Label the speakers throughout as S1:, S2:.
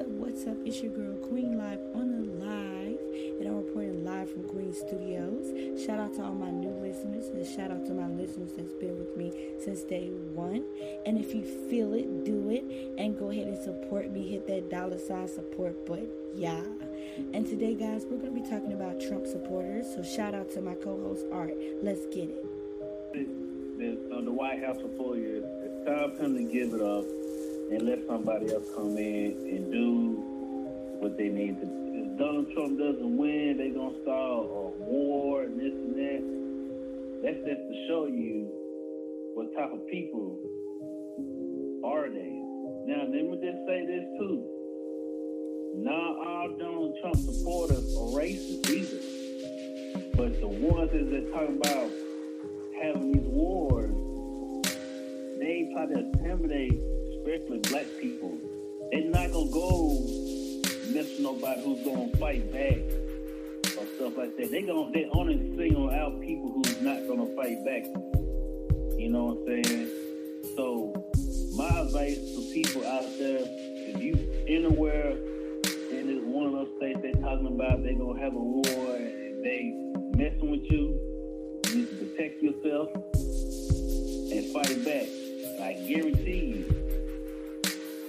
S1: up? What's up? It's your girl Queen Live on the live, and I'm reporting live from Queen Studios. Shout out to all my new listeners, and shout out to my listeners that's been with me since day one. And if you feel it, do it, and go ahead and support me. Hit that dollar sign support button, yeah. And today, guys, we're gonna be talking about Trump supporters. So shout out to my co-host Art. Let's get it.
S2: The, the White House for you. It's time for him to give it up and let somebody else come in and do what they need to. If Donald Trump doesn't win, they're gonna start a war and this and that. That's just to show you what type of people are they. Now, let me just say this too. Not all Donald Trump supporters are racist either. But the ones that are talking about having these wars, they try to intimidate especially black people, they're not gonna go mess nobody who's gonna fight back or stuff like that. They gonna they only single out people who's not gonna fight back. You know what I'm saying? So my advice to people out there, if you anywhere in this one of those states they're talking about they're gonna have a war and they messing with you, you need to protect yourself and fight back. I guarantee you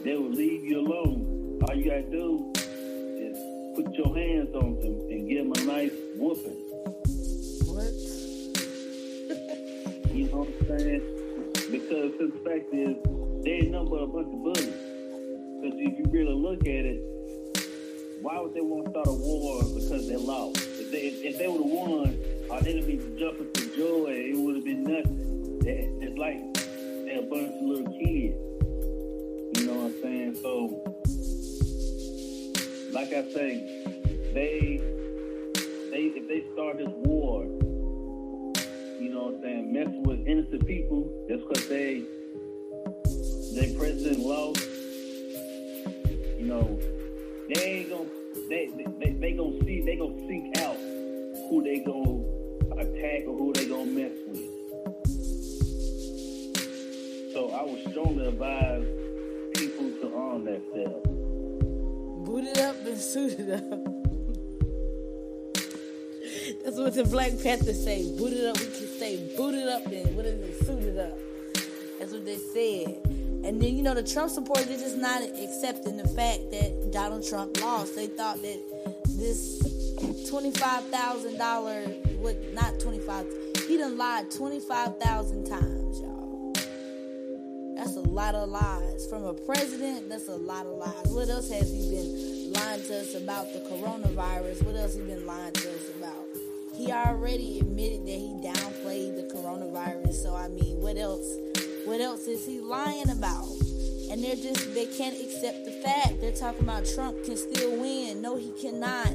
S2: they will leave you alone. All you gotta do is put your hands on them and give them a nice whooping.
S1: What?
S2: you know what I'm saying? Because the fact is, they ain't nothing but a bunch of bullies. Because if you really look at it, why would they want to start a war because they lost? If they if, they would have won, or they'd have been jumping for joy, it would have been nothing. It's like they're a bunch of little kids. Like I say, they they if they start this war, you know what I'm saying, messing with innocent people just because they their president lost, you know, they ain't gonna they they they gonna see they gonna seek out who they gonna attack or who they gonna mess with. So I would strongly advise people to arm themselves.
S1: Boot it up and suit it up. That's what the Black Panthers say. Boot it up. We can say boot it up and what is it? Suit it up. That's what they said. And then you know the Trump supporters they're just not accepting the fact that Donald Trump lost. They thought that this twenty-five thousand dollar what not twenty-five he done lied twenty-five thousand times. That's a lot of lies. From a president, that's a lot of lies. What else has he been lying to us about the coronavirus? What else has he been lying to us about? He already admitted that he downplayed the coronavirus. So I mean, what else? What else is he lying about? And they're just they can't accept the fact. They're talking about Trump can still win. No, he cannot.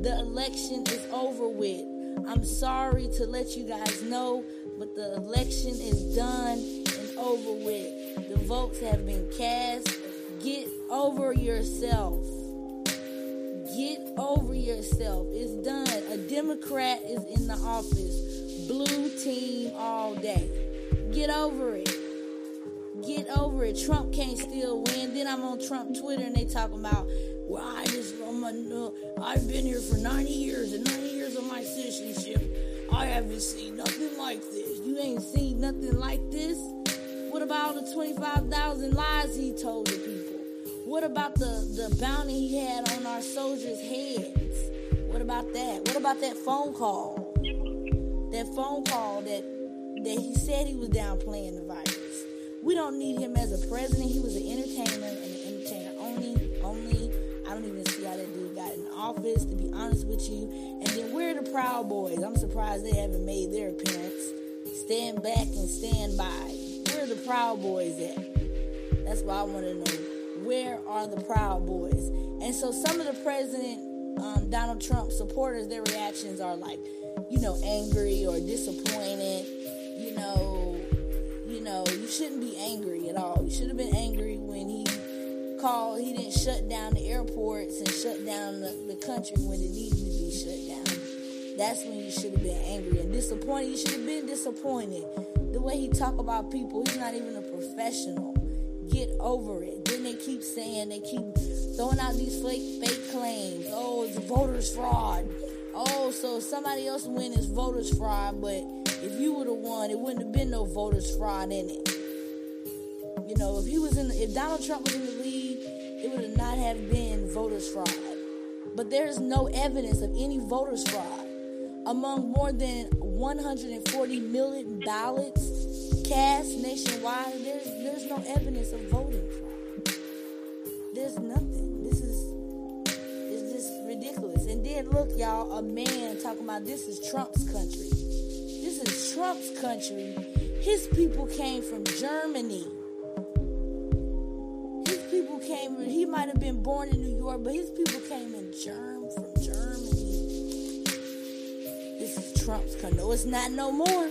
S1: The election is over with. I'm sorry to let you guys know, but the election is done and over with. Votes have been cast. Get over yourself. Get over yourself. It's done. A Democrat is in the office. Blue team all day. Get over it. Get over it. Trump can't still win. Then I'm on Trump Twitter and they talking about, well, I just, I'm a, I've been here for 90 years and 90 years of my citizenship. I haven't seen nothing like this. You ain't seen nothing like this? What about the 25,000 lies he told the people? What about the, the bounty he had on our soldiers' heads? What about that? What about that phone call? That phone call that that he said he was downplaying the virus. We don't need him as a president. He was an entertainer and an entertainer only. Only. I don't even see how that dude got in office, to be honest with you. And then we're the Proud Boys? I'm surprised they haven't made their appearance. Stand back and stand by. Proud Boys at? That's what I want to know. Where are the Proud Boys? And so some of the President um, Donald Trump supporters, their reactions are like, you know, angry or disappointed. You know, you know, you shouldn't be angry at all. You should have been angry when he called. He didn't shut down the airports and shut down the, the country when it needed to be shut. That's when you should have been angry and disappointed. You should have been disappointed. The way he talk about people, he's not even a professional. Get over it. Then they keep saying, they keep throwing out these fake fake claims. Oh, it's voters fraud. Oh, so somebody else win is voters fraud, but if you would have won, it wouldn't have been no voters fraud in it. You know, if he was in, if Donald Trump was in the lead, it would not have been voters fraud. But there's no evidence of any voters fraud among more than 140 million ballots cast nationwide. There's there's no evidence of voting fraud. There's nothing. This is it's just ridiculous. And then look, y'all, a man talking about this is Trump's country. This is Trump's country. His people came from Germany. His people came. He might have been born in New York, but his people came in Germany. Trump's. No, it's not no more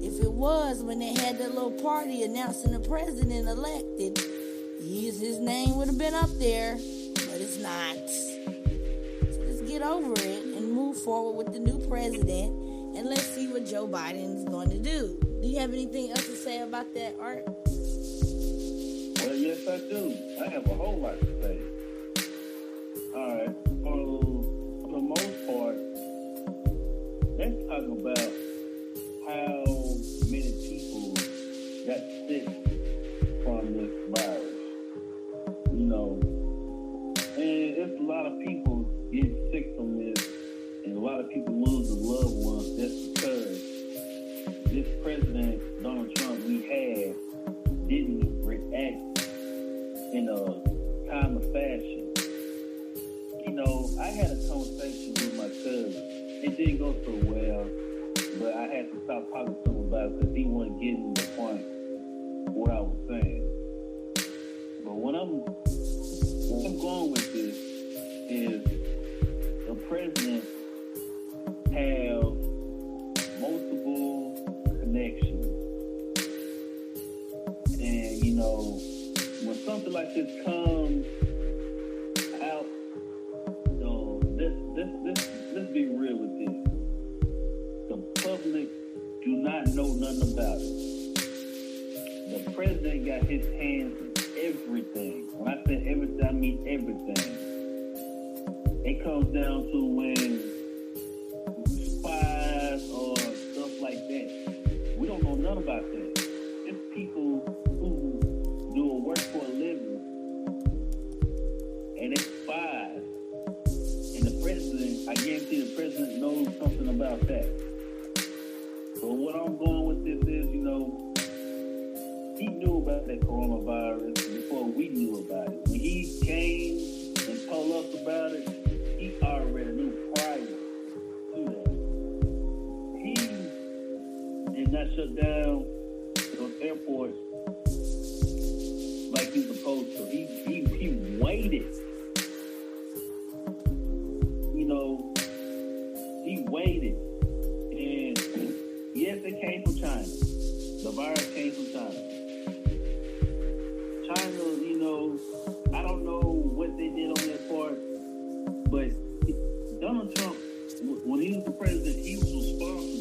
S1: If it was when they had that little party announcing the president elected. His, name would have been up there, but it's not. So just get over it and move forward with the new president, and let's see what Joe Biden is going to do. Do you have anything else to say about that, Art?
S2: Well, yes, I do. I have a whole lot to say. All right. Let's talk about how many people got sick from this virus. You know, and it's a lot of people get sick from this, and a lot of people lose their loved ones just because this president, Donald Trump, we had didn't react in a time of fashion. You know, I had a conversation with my cousin. It didn't go so well but I had to stop talking to him about it because he wasn't getting the point what I was saying. But what I'm where I'm going with this is the president have multiple connections. And you know, when something like this comes out, so let's let's let's let's be real with do not know nothing about it. The president got his hands in everything. When I say everything, I mean everything. It comes down to when spies or stuff like that. We don't know nothing about that. It's people who do a work for a living and it's spies. And the president, I guarantee the president knows something about that. But what I'm going with this is, you know, he knew about that coronavirus before we knew about it. When he came and told us about it, he already knew prior to that. He did not shut down those airports came from China. The virus came from China. China, you know, I don't know what they did on their part, but Donald Trump, when he was the president, he was responsible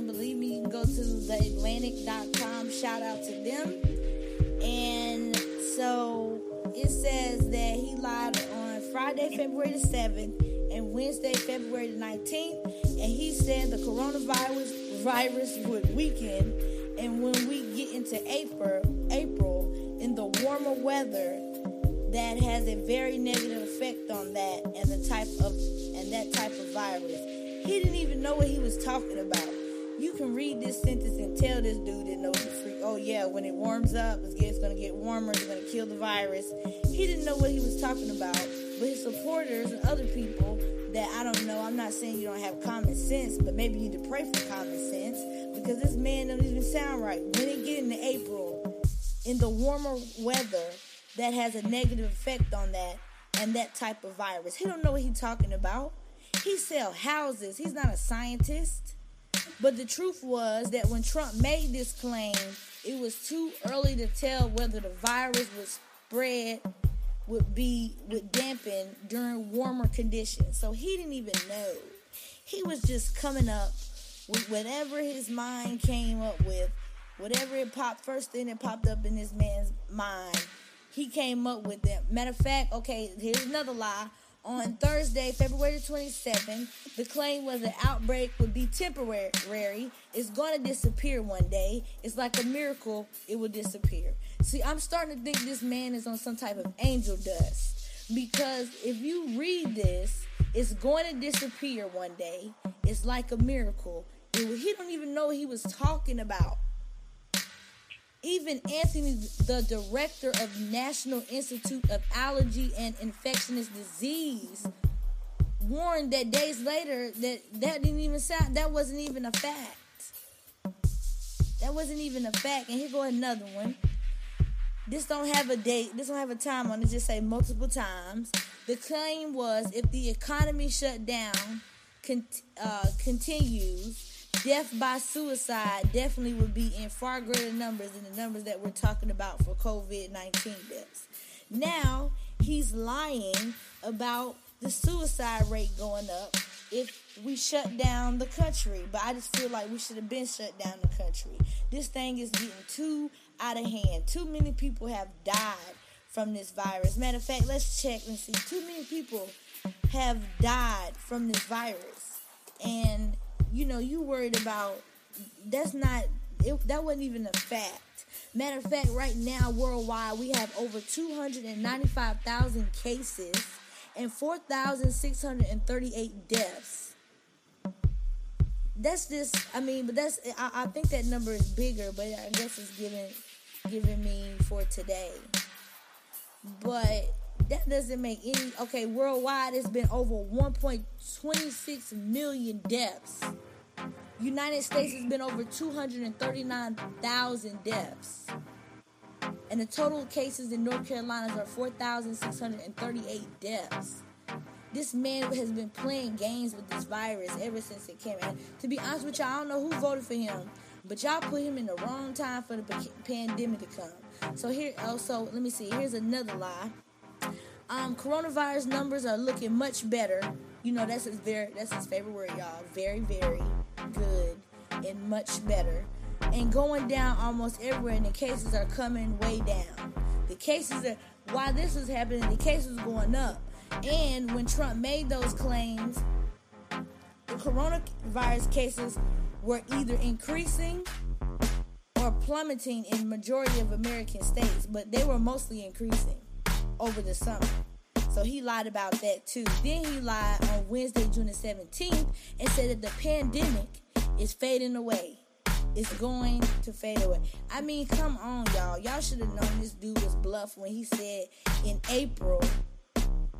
S2: don't
S1: believe me, you can go to theatlantic.com. Shout out to them. And so it says that he lied on Friday, February the 7th and Wednesday, February the 19th. And he said the coronavirus virus would weaken. And when we get into April, April, in the warmer weather, that has a very negative effect on that and the type of and that type of virus. He didn't even know what he was talking about. You can read this sentence and tell this dude didn't know the. Oh yeah, when it warms up, it's gonna get warmer. It's gonna kill the virus. He didn't know what he was talking about but his supporters and other people that I don't know, I'm not saying you don't have common sense, but maybe you need to pray for common sense because this man don't even sound right. When it get into April, in the warmer weather, that has a negative effect on that and that type of virus. He don't know what he's talking about. He sell houses. He's not a scientist. But the truth was that when Trump made this claim, it was too early to tell whether the virus would spread would be would dampen during warmer conditions. So he didn't even know. He was just coming up with whatever his mind came up with, whatever it popped first thing that popped up in this man's mind. He came up with it. Matter of fact, okay, here's another lie. On Thursday, February 27th, the claim was an outbreak would be temporary. It's going to disappear one day. It's like a miracle, it will disappear. See, I'm starting to think this man is on some type of angel dust. Because if you read this, it's going to disappear one day. It's like a miracle. He don't even know he was talking about. Even Anthony, the director of National Institute of Allergy and Infectious Disease, warned that days later that that didn't even sound that wasn't even a fact. That wasn't even a fact. And here go another one. This don't have a date. This don't have a time on it. Just say multiple times. The claim was if the economy shut down, con- uh, continues, death by suicide definitely would be in far greater numbers than the numbers that we're talking about for COVID 19 deaths. Now, he's lying about the suicide rate going up if we shut down the country. But I just feel like we should have been shut down the country. This thing is getting too out of hand. Too many people have died from this virus. Matter of fact, let's check and see. Too many people have died from this virus. And, you know, you worried about that's not, it, that wasn't even a fact. Matter of fact, right now, worldwide, we have over 295,000 cases and 4,638 deaths that's just I mean, but that's I, I think that number is bigger, but I guess it's given given me for today. But that doesn't make any okay, worldwide it's been over 1.26 million deaths. United States has been over 239,000 deaths. And the total cases in North Carolina are 4,638 deaths. This man has been playing games with this virus ever since it came out. To be honest with y'all, I don't know who voted for him, but y'all put him in the wrong time for the pandemic to come. So here, oh, also, let me see. Here's another lie. Um, coronavirus numbers are looking much better. You know that's his very that's his favorite word, y'all. Very, very good and much better. And going down almost everywhere, and the cases are coming way down. The cases are while this was happening, the cases were going up. And when Trump made those claims, the coronavirus cases were either increasing or plummeting in majority of American states, but they were mostly increasing over the summer. So he lied about that too. Then he lied on Wednesday, June the 17th, and said that the pandemic is fading away. It's going to fade away. I mean, come on, y'all. Y'all should have known this dude was bluff when he said in April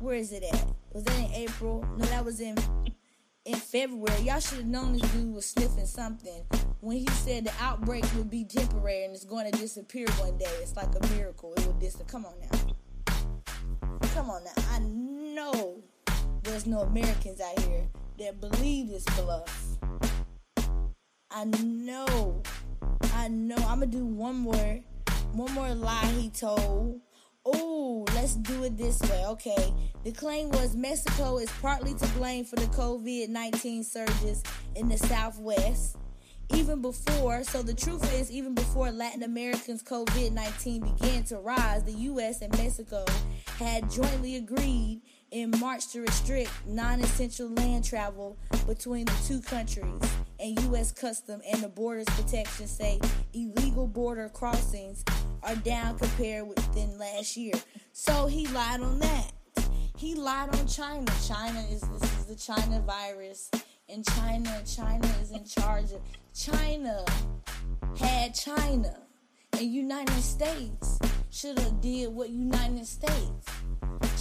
S1: where is it at? Was that in April? No, that was in in February. Y'all should have known this dude was sniffing something when he said the outbreak would be temporary and it's going to disappear one day. It's like a miracle. It will disappear. Come on now. Come on now. I know there's no Americans out here that believe this bluff. I know, I know. I'm gonna do one more, one more lie he told. Oh, let's do it this way. Okay. The claim was Mexico is partly to blame for the COVID 19 surges in the Southwest even before, so the truth is, even before Latin Americans' COVID 19 began to rise, the U.S. and Mexico had jointly agreed in March to restrict non essential land travel between the two countries. And U.S. Custom and the Borders Protection say illegal border crossings are down compared with within last year. So he lied on that. He lied on China. China is this is the China virus in China. China is in charge of China had China and United States should have did what United States.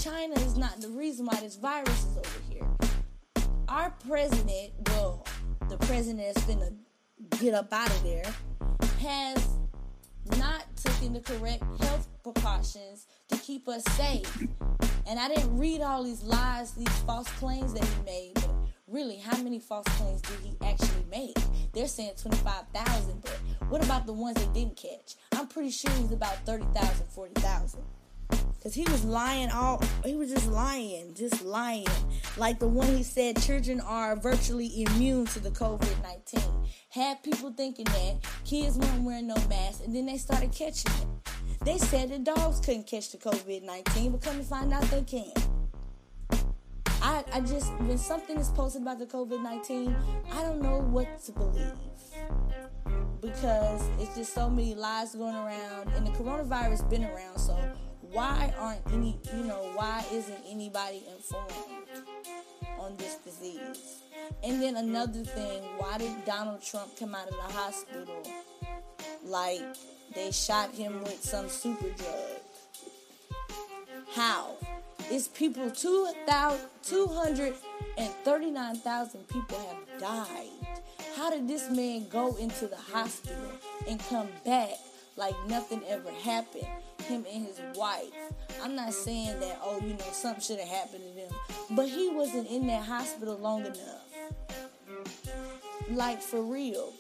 S1: China is not the reason why this virus is over here. Our president, well, the president that's gonna get up out of there, has not taken the correct health precautions to keep us safe. And I didn't read all these lies, these false claims that he made, but really, how many false claims did he actually make? They're saying 25,000, but what about the ones they didn't catch? I'm pretty sure he's about 30,000, 40,000. Cause he was lying all, he was just lying, just lying. Like the one he said, children are virtually immune to the COVID-19. Had people thinking that kids weren't wearing no masks, and then they started catching it. They said the dogs couldn't catch the COVID-19, but come to find out they can. I, I just, when something is posted about the COVID 19, I don't know what to believe. Because it's just so many lies going around, and the coronavirus been around, so why aren't any, you know, why isn't anybody informed on this disease? And then another thing, why did Donald Trump come out of the hospital like they shot him with some super drug? How? It's people, 239,000 people have died. How did this man go into the hospital and come back like nothing ever happened? Him and his wife. I'm not saying that, oh, you know, something should have happened to them, but he wasn't in that hospital long enough. Like, for real.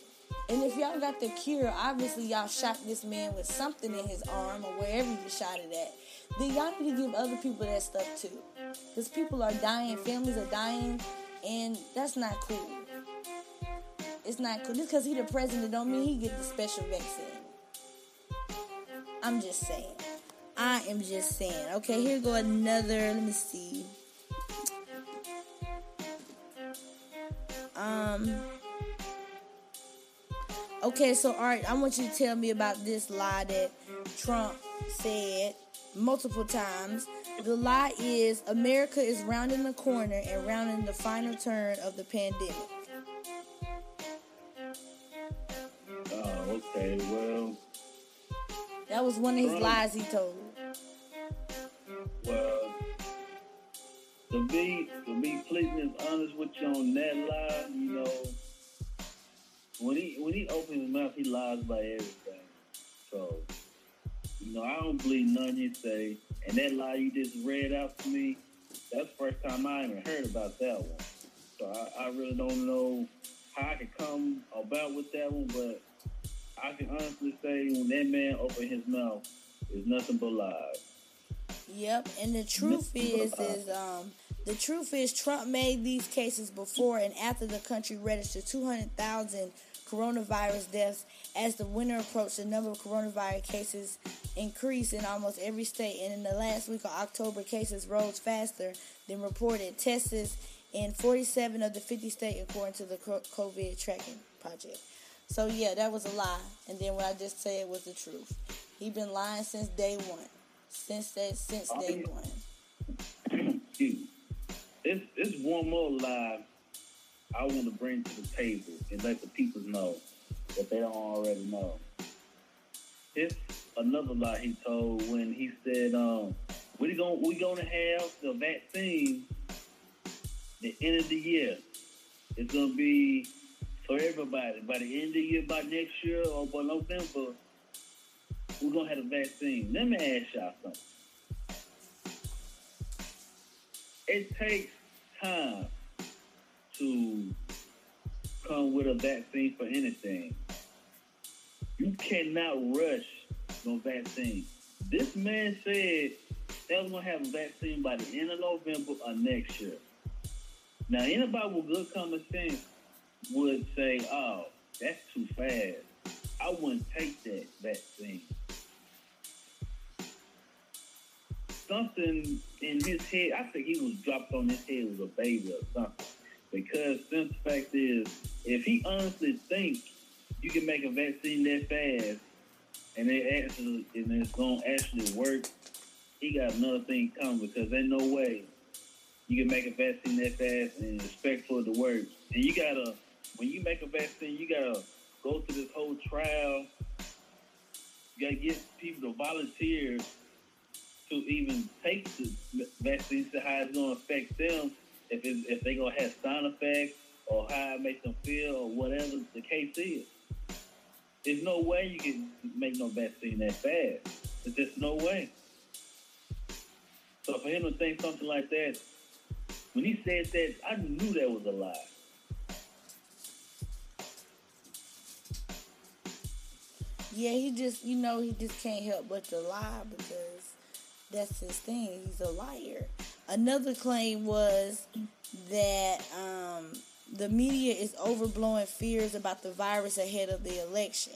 S1: And if y'all got the cure, obviously y'all shot this man with something in his arm or wherever you shot it at then y'all need to give other people that stuff too. Because people are dying, families are dying, and that's not cool. It's not cool. Just because he the president don't mean he get the special vaccine. I'm just saying. I am just saying. Okay, here go another. Let me see. Um. Okay, so all right, I want you to tell me about this lie that Trump said multiple times. The lie is America is rounding the corner and rounding the final turn of the pandemic.
S2: Oh, okay. Well,
S1: that was one of his lies he told.
S2: Well, to be to be completely honest with you on that lie, you know, when he when he opens his mouth, he lies about everything. So you know, I don't believe none you say. And that lie you just read out to me, that's the first time I even heard about that one. So I, I really don't know how I could come about with that one, but I can honestly say when that man opened his mouth, it's nothing but lies.
S1: Yep, and the truth is, is um, the truth is Trump made these cases before and after the country registered 200,000 coronavirus deaths as the winter approached, the number of coronavirus cases increased in almost every state. And in the last week of October, cases rose faster than reported. Texas in 47 of the 50 states, according to the COVID tracking project. So yeah, that was a lie. And then what I just said was the truth. He been lying since day one. Since that, since day one.
S2: It's, it's one more lie I want to bring to the table and let the people know that they don't already know. It's another lie he told when he said, um, we're gonna we gonna have the vaccine the end of the year. It's gonna be for everybody. By the end of the year, by next year or by November, we're gonna have a vaccine. Let me ask y'all something. It takes time to come with a vaccine for anything. You cannot rush no vaccine. This man said they was gonna have a vaccine by the end of November or next year. Now, anybody with good common sense would say, "Oh, that's too fast. I wouldn't take that vaccine." Something in his head, I think he was dropped on his head as a baby or something. Because since the fact is, if he honestly thinks you can make a vaccine that fast and it actually and it's gonna actually work, he got another thing coming because there's no way you can make a vaccine that fast and expect for it to work. And you gotta when you make a vaccine, you gotta go through this whole trial. You gotta get people to volunteer to even take the vaccine, to how it's gonna affect them, if it's, if they gonna have sound effects or how it makes them feel or whatever the case is. There's no way you can make no vaccine that fast. There's just no way. So for him to think something like that, when he said that, I knew that was a lie.
S1: Yeah, he just, you know, he just can't help but to lie because that's his thing. He's a liar. Another claim was that um, the media is overblowing fears about the virus ahead of the election.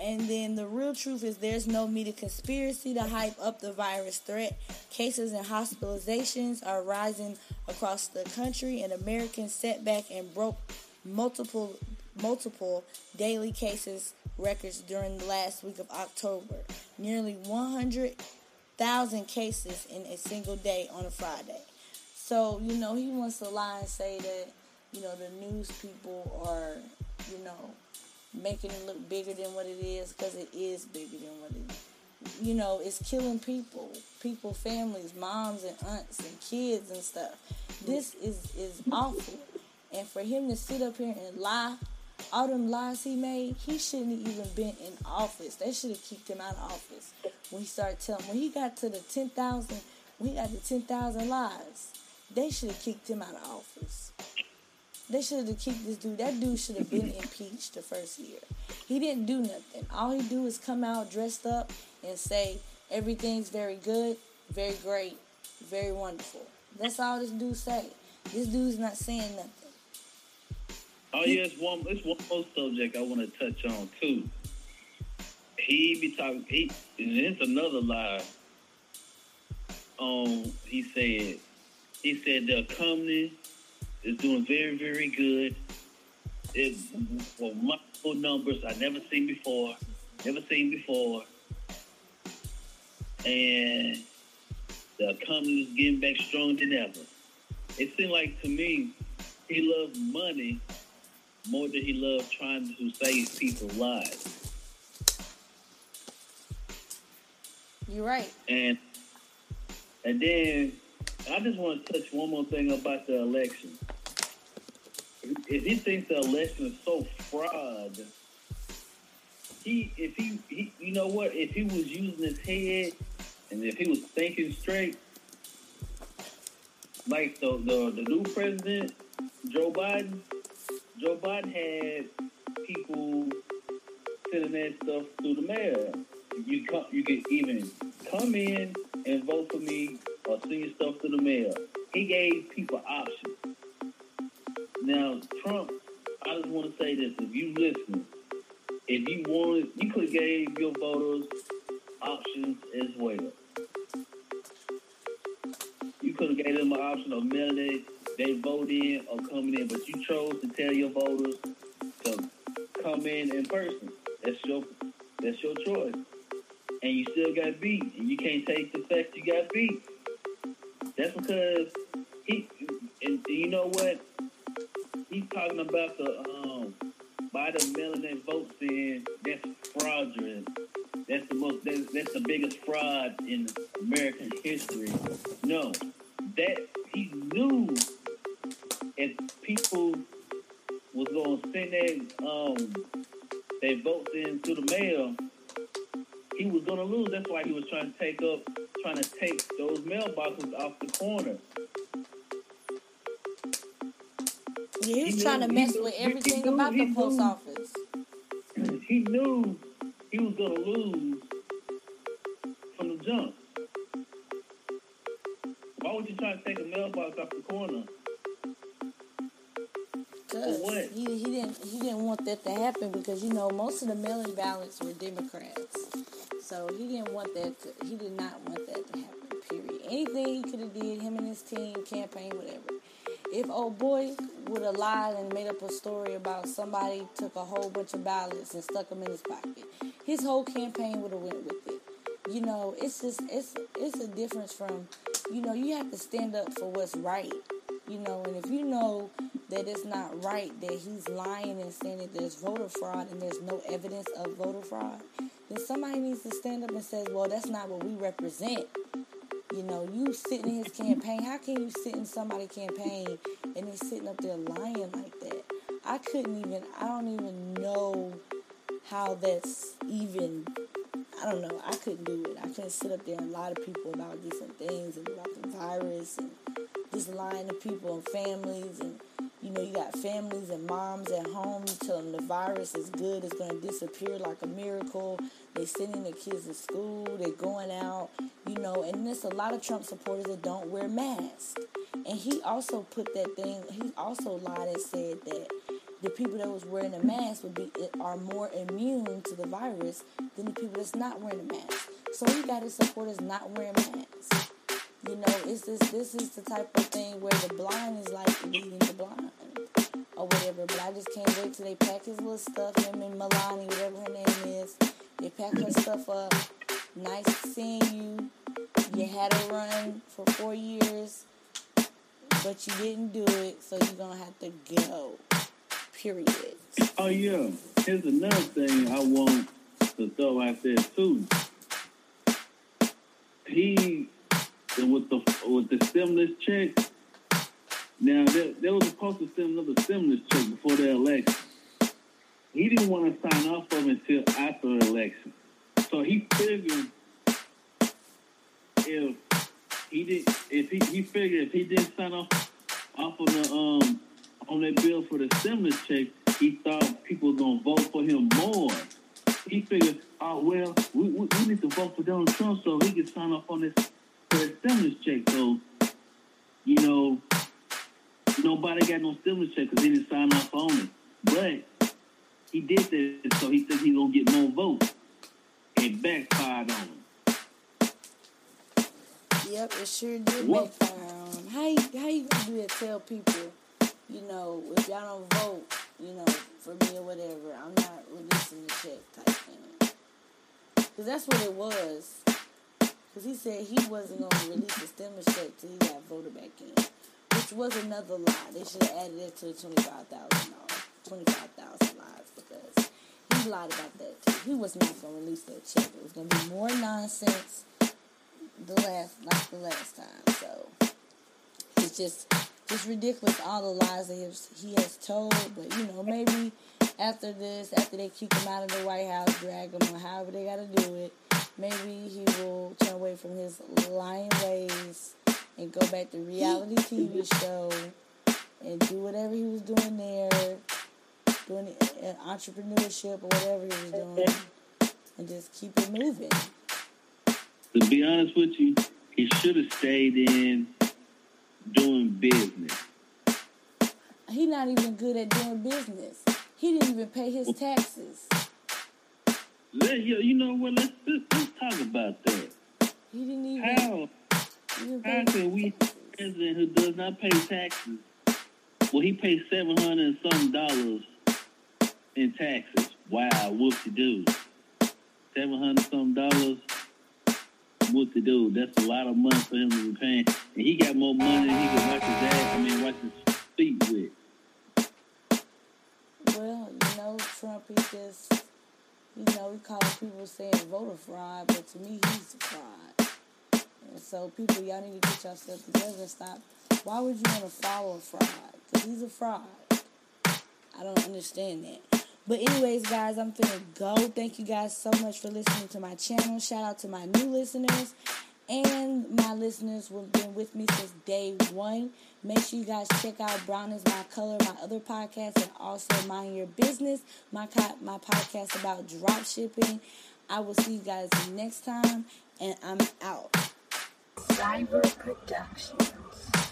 S1: And then the real truth is there's no media conspiracy to hype up the virus threat. Cases and hospitalizations are rising across the country, and Americans set back and broke multiple multiple daily cases records during the last week of October. Nearly 100,000 cases in a single day on a Friday. So, you know, he wants to lie and say that, you know, the news people are, you know, making it look bigger than what it is because it is bigger than what it is. You know, it's killing people, people, families, moms and aunts and kids and stuff. This is is awful. And for him to sit up here and lie all them lies he made, he shouldn't have even been in office. They should have kicked him out of office when he started telling. When he got to the ten thousand, when he got to ten thousand lies, they should have kicked him out of office. They should have kicked this dude. That dude should have been impeached the first year. He didn't do nothing. All he do is come out dressed up and say everything's very good, very great, very wonderful. That's all this dude say. This dude's not saying nothing.
S2: Oh yeah, it's one. It's one more subject I want to touch on too. He be talking. He it's another lie. Um, he said. He said the company is doing very, very good. It's for multiple numbers I never seen before. Never seen before. And the company is getting back stronger than ever. It seemed like to me he loves money more than he loved trying to save people's lives.
S1: You're right.
S2: And and then I just want to touch one more thing about the election. If he thinks the election is so fraud, he if he, he you know what if he was using his head and if he was thinking straight, like the the, the new president Joe Biden, Joe Biden had people sending that stuff through the mail. You come, you can even come in and vote for me or send your stuff through the mail. He gave people options. Now, Trump, I just want to say this: if you listen, if you wanted, you could gave your voters options as well. You could have gave them an option of mailing they vote in or coming in, but you chose to tell your voters to come in in person. That's your that's your choice, and you still got beat, and you can't take the fact you got beat. That's because he, and you know what? He's talking about the um by the mailing votes in. That's fraudulent. That's the most. That's the biggest fraud in American history. No, that he knew if people was going to send their um their votes in through the mail, he was going to lose. That's why he was trying to take up, trying to take those mailboxes off the corner.
S1: Yeah, he was he trying knew, to mess knew, with everything knew, about the post office.
S2: He knew he was gonna lose from the jump.
S1: That to happen because you know most of the mail-in ballots were Democrats, so he didn't want that. To, he did not want that to happen. Period. Anything he could have did, him and his team, campaign, whatever. If old boy would have lied and made up a story about somebody took a whole bunch of ballots and stuck them in his pocket, his whole campaign would have went with it. You know, it's just it's it's a difference from, you know, you have to stand up for what's right. You know, and if you know that it's not right that he's lying and saying that there's voter fraud and there's no evidence of voter fraud, then somebody needs to stand up and say, well, that's not what we represent. You know, you sitting in his campaign. How can you sit in somebody's campaign and he's sitting up there lying like that? I couldn't even, I don't even know how that's even, I don't know. I couldn't do it. I couldn't sit up there and lie to people about different things and about the virus and just lying to people and families and you know, you got families and moms at home. You tell them the virus is good, it's going to disappear like a miracle. They're sending their kids to school, they're going out, you know, and there's a lot of Trump supporters that don't wear masks. And he also put that thing, he also lied and said that the people that was wearing a mask would be are more immune to the virus than the people that's not wearing a mask. So he got his supporters not wearing masks. You know, it's this this is the type of thing where the blind is like leading the blind or whatever. But I just can't wait till they pack his little stuff, him and Melania, whatever her name is. They pack her stuff up. Nice seeing you. You had a run for four years, but you didn't do it, so you're gonna have to go. Period.
S2: Oh yeah. Here's another thing I want to throw out there too. He with the with the stimulus check. Now they, they was supposed to send another stimulus check before the election. He didn't want to sign off of it until after the election. So he figured if he did if he, he figured if he didn't sign off off of the um on that bill for the stimulus check, he thought people were gonna vote for him more. He figured, oh well, we, we, we need to vote for Donald Trump so he can sign off on this stimulus check. So, you know, nobody got no stimulus check because he didn't sign off on it. But he did that, so he said he's gonna get more votes. It backfired on him.
S1: Yep, it sure did what? backfire on him. How you, how you gonna do that? Tell people, you know, if y'all don't vote, you know, for me or whatever, I'm not releasing the check type thing. Because that's what it was. Because he said he wasn't going to release the stimulus check till he got voted back in. Which was another lie. They should have added it to the $25,000. 25000 lies because he lied about that too. He was not going to release that check. It was going to be more nonsense the last, like the last time. So it's just, just ridiculous all the lies that he has, he has told. But you know, maybe after this, after they kick him out of the White House, drag him, or however they got to do it, maybe he will turn away from his lying ways and go back to reality TV show and do whatever he was doing there, doing uh, entrepreneurship or whatever he was doing, and just keep it moving.
S2: To be honest with you, he should have stayed in doing business.
S1: He not even good at doing business. He didn't even pay his taxes.
S2: Let, you know what? Let's, let's, let's talk about that.
S1: He didn't even.
S2: How? How can we president who does not pay taxes? Well, he pays seven hundred and some dollars in taxes. Wow, what to do? Seven hundred some dollars. What to do? That's a lot of money for him to be paying, and he got more money than he can watch his ass. I mean, watch his feet with.
S1: Well, you know, Trump, he just you know, we call people saying voter fraud, but to me, he's a fraud. And so, people, y'all need to get yourself together and stop. Why would you want to follow a fraud? Because he's a fraud. I don't understand that. But anyways, guys, I'm finna go. Thank you guys so much for listening to my channel. Shout out to my new listeners. And my listeners who have been with me since day one. Make sure you guys check out Brown is My Color, my other podcast, and also Mind Your Business, my my podcast about drop shipping. I will see you guys next time, and I'm out. Cyber Productions.